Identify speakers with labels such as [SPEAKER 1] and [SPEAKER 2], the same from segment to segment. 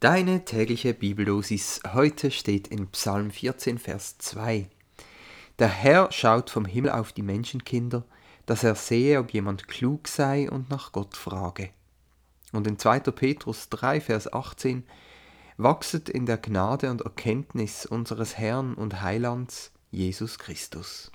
[SPEAKER 1] Deine tägliche Bibeldosis heute steht in Psalm 14, Vers 2. Der Herr schaut vom Himmel auf die Menschenkinder, dass er sehe, ob jemand klug sei und nach Gott frage. Und in 2. Petrus 3, Vers 18 Wachset in der Gnade und Erkenntnis unseres Herrn und Heilands Jesus Christus.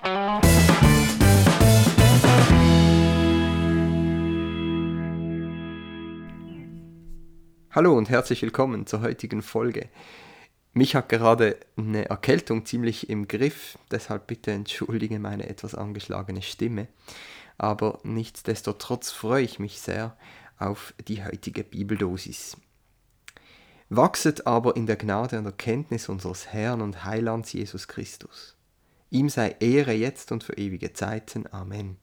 [SPEAKER 1] Hallo und herzlich willkommen zur heutigen Folge. Mich hat gerade eine Erkältung ziemlich im Griff, deshalb bitte entschuldige meine etwas angeschlagene Stimme. Aber nichtsdestotrotz freue ich mich sehr auf die heutige Bibeldosis. Wachset aber in der Gnade und Erkenntnis unseres Herrn und Heilands Jesus Christus. Ihm sei Ehre jetzt und für ewige Zeiten. Amen.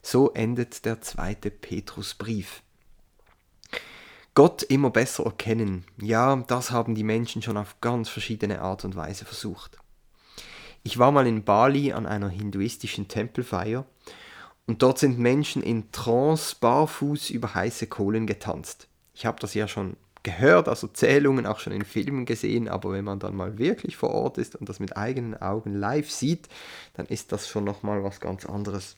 [SPEAKER 1] So endet der zweite Petrusbrief. Gott immer besser erkennen, ja, das haben die Menschen schon auf ganz verschiedene Art und Weise versucht. Ich war mal in Bali an einer hinduistischen Tempelfeier und dort sind Menschen in Trance barfuß über heiße Kohlen getanzt. Ich habe das ja schon gehört, also Zählungen auch schon in Filmen gesehen, aber wenn man dann mal wirklich vor Ort ist und das mit eigenen Augen live sieht, dann ist das schon nochmal was ganz anderes.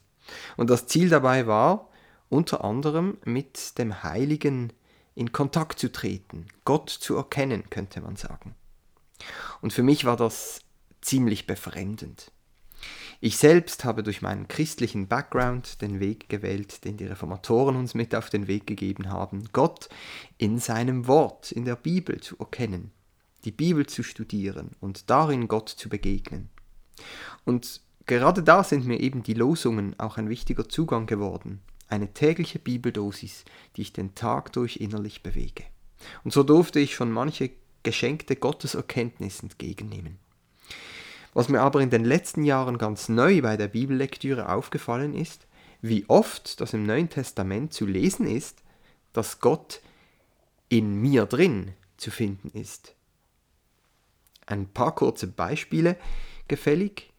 [SPEAKER 1] Und das Ziel dabei war, unter anderem mit dem heiligen in Kontakt zu treten, Gott zu erkennen, könnte man sagen. Und für mich war das ziemlich befremdend. Ich selbst habe durch meinen christlichen Background den Weg gewählt, den die Reformatoren uns mit auf den Weg gegeben haben, Gott in seinem Wort, in der Bibel zu erkennen, die Bibel zu studieren und darin Gott zu begegnen. Und gerade da sind mir eben die Losungen auch ein wichtiger Zugang geworden, eine tägliche Bibeldosis, die ich den Tag durch innerlich bewege. Und so durfte ich schon manche geschenkte Gotteserkenntnis entgegennehmen. Was mir aber in den letzten Jahren ganz neu bei der Bibellektüre aufgefallen ist, wie oft das im Neuen Testament zu lesen ist, dass Gott in mir drin zu finden ist. Ein paar kurze Beispiele gefällig.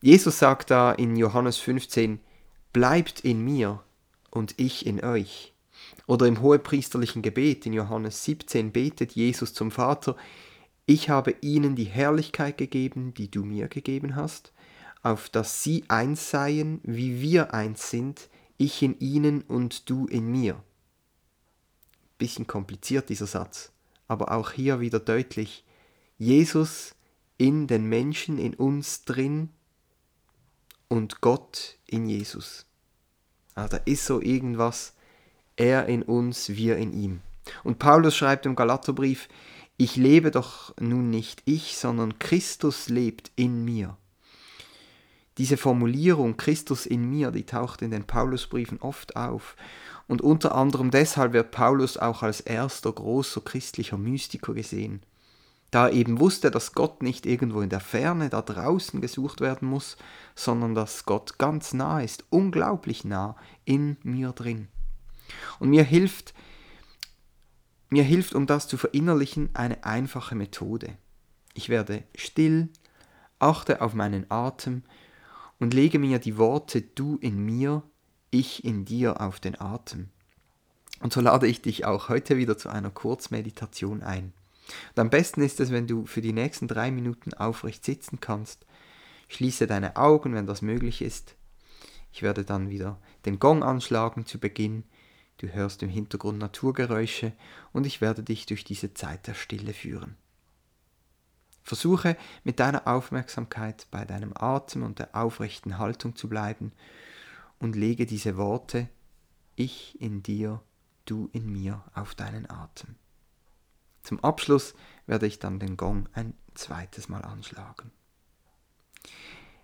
[SPEAKER 1] Jesus sagt da in Johannes 15, bleibt in mir und ich in euch. Oder im hohepriesterlichen Gebet in Johannes 17 betet Jesus zum Vater, ich habe ihnen die Herrlichkeit gegeben, die du mir gegeben hast, auf dass sie eins seien, wie wir eins sind, ich in ihnen und du in mir. Bisschen kompliziert dieser Satz, aber auch hier wieder deutlich. Jesus in den Menschen, in uns drin und Gott in Jesus. Also da ist so irgendwas, er in uns, wir in ihm. Und Paulus schreibt im Galaterbrief, ich lebe doch nun nicht ich, sondern Christus lebt in mir. Diese Formulierung Christus in mir, die taucht in den Paulusbriefen oft auf. Und unter anderem deshalb wird Paulus auch als erster großer christlicher Mystiker gesehen da er eben wusste, dass Gott nicht irgendwo in der Ferne da draußen gesucht werden muss, sondern dass Gott ganz nah ist, unglaublich nah in mir drin. Und mir hilft, mir hilft, um das zu verinnerlichen, eine einfache Methode. Ich werde still, achte auf meinen Atem und lege mir die Worte du in mir, ich in dir auf den Atem. Und so lade ich dich auch heute wieder zu einer Kurzmeditation ein. Und am besten ist es, wenn du für die nächsten drei Minuten aufrecht sitzen kannst. Schließe deine Augen, wenn das möglich ist. Ich werde dann wieder den Gong anschlagen zu Beginn. Du hörst im Hintergrund Naturgeräusche und ich werde dich durch diese Zeit der Stille führen. Versuche mit deiner Aufmerksamkeit bei deinem Atem und der aufrechten Haltung zu bleiben und lege diese Worte Ich in dir, du in mir auf deinen Atem. Zum Abschluss werde ich dann den Gong ein zweites Mal anschlagen.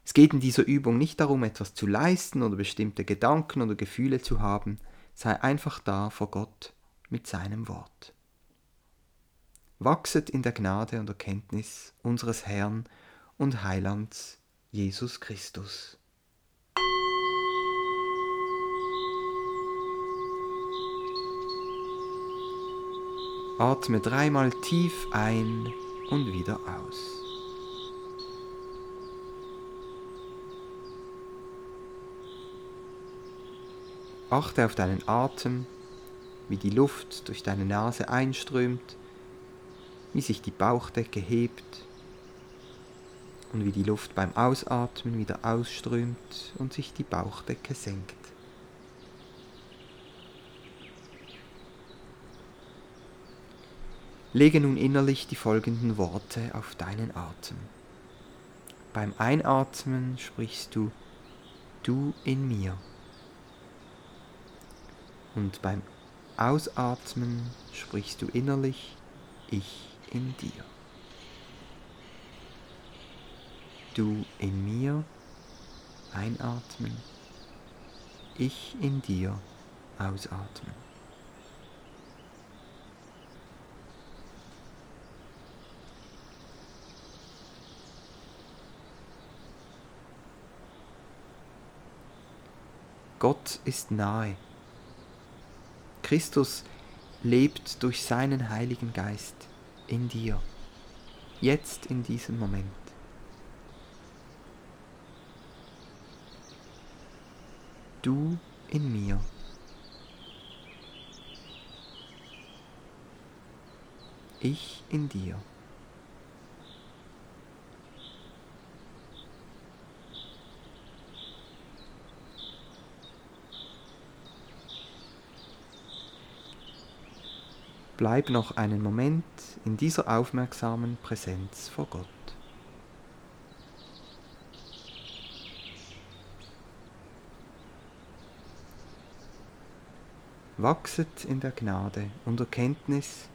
[SPEAKER 1] Es geht in dieser Übung nicht darum, etwas zu leisten oder bestimmte Gedanken oder Gefühle zu haben, sei einfach da vor Gott mit seinem Wort. Wachset in der Gnade und Erkenntnis unseres Herrn und Heilands Jesus Christus. Atme dreimal tief ein und wieder aus. Achte auf deinen Atem, wie die Luft durch deine Nase einströmt wie sich die Bauchdecke hebt und wie die Luft beim Ausatmen wieder ausströmt und sich die Bauchdecke senkt. Lege nun innerlich die folgenden Worte auf deinen Atem. Beim Einatmen sprichst du Du in mir. Und beim Ausatmen sprichst du innerlich Ich in dir. Du in mir einatmen, ich in dir ausatmen. Gott ist nahe. Christus lebt durch seinen Heiligen Geist in dir, jetzt in diesem Moment. Du in mir. Ich in dir. Bleib noch einen Moment in dieser aufmerksamen Präsenz vor Gott. Wachset in der Gnade und Erkenntnis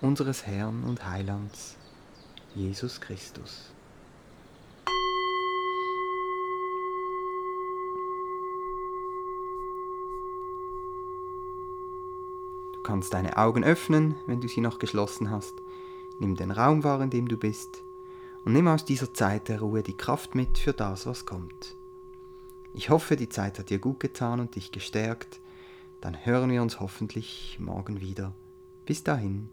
[SPEAKER 1] unseres Herrn und Heilands, Jesus Christus. Kannst deine Augen öffnen, wenn du sie noch geschlossen hast. Nimm den Raum wahr, in dem du bist. Und nimm aus dieser Zeit der Ruhe die Kraft mit für das, was kommt. Ich hoffe, die Zeit hat dir gut getan und dich gestärkt. Dann hören wir uns hoffentlich morgen wieder. Bis dahin.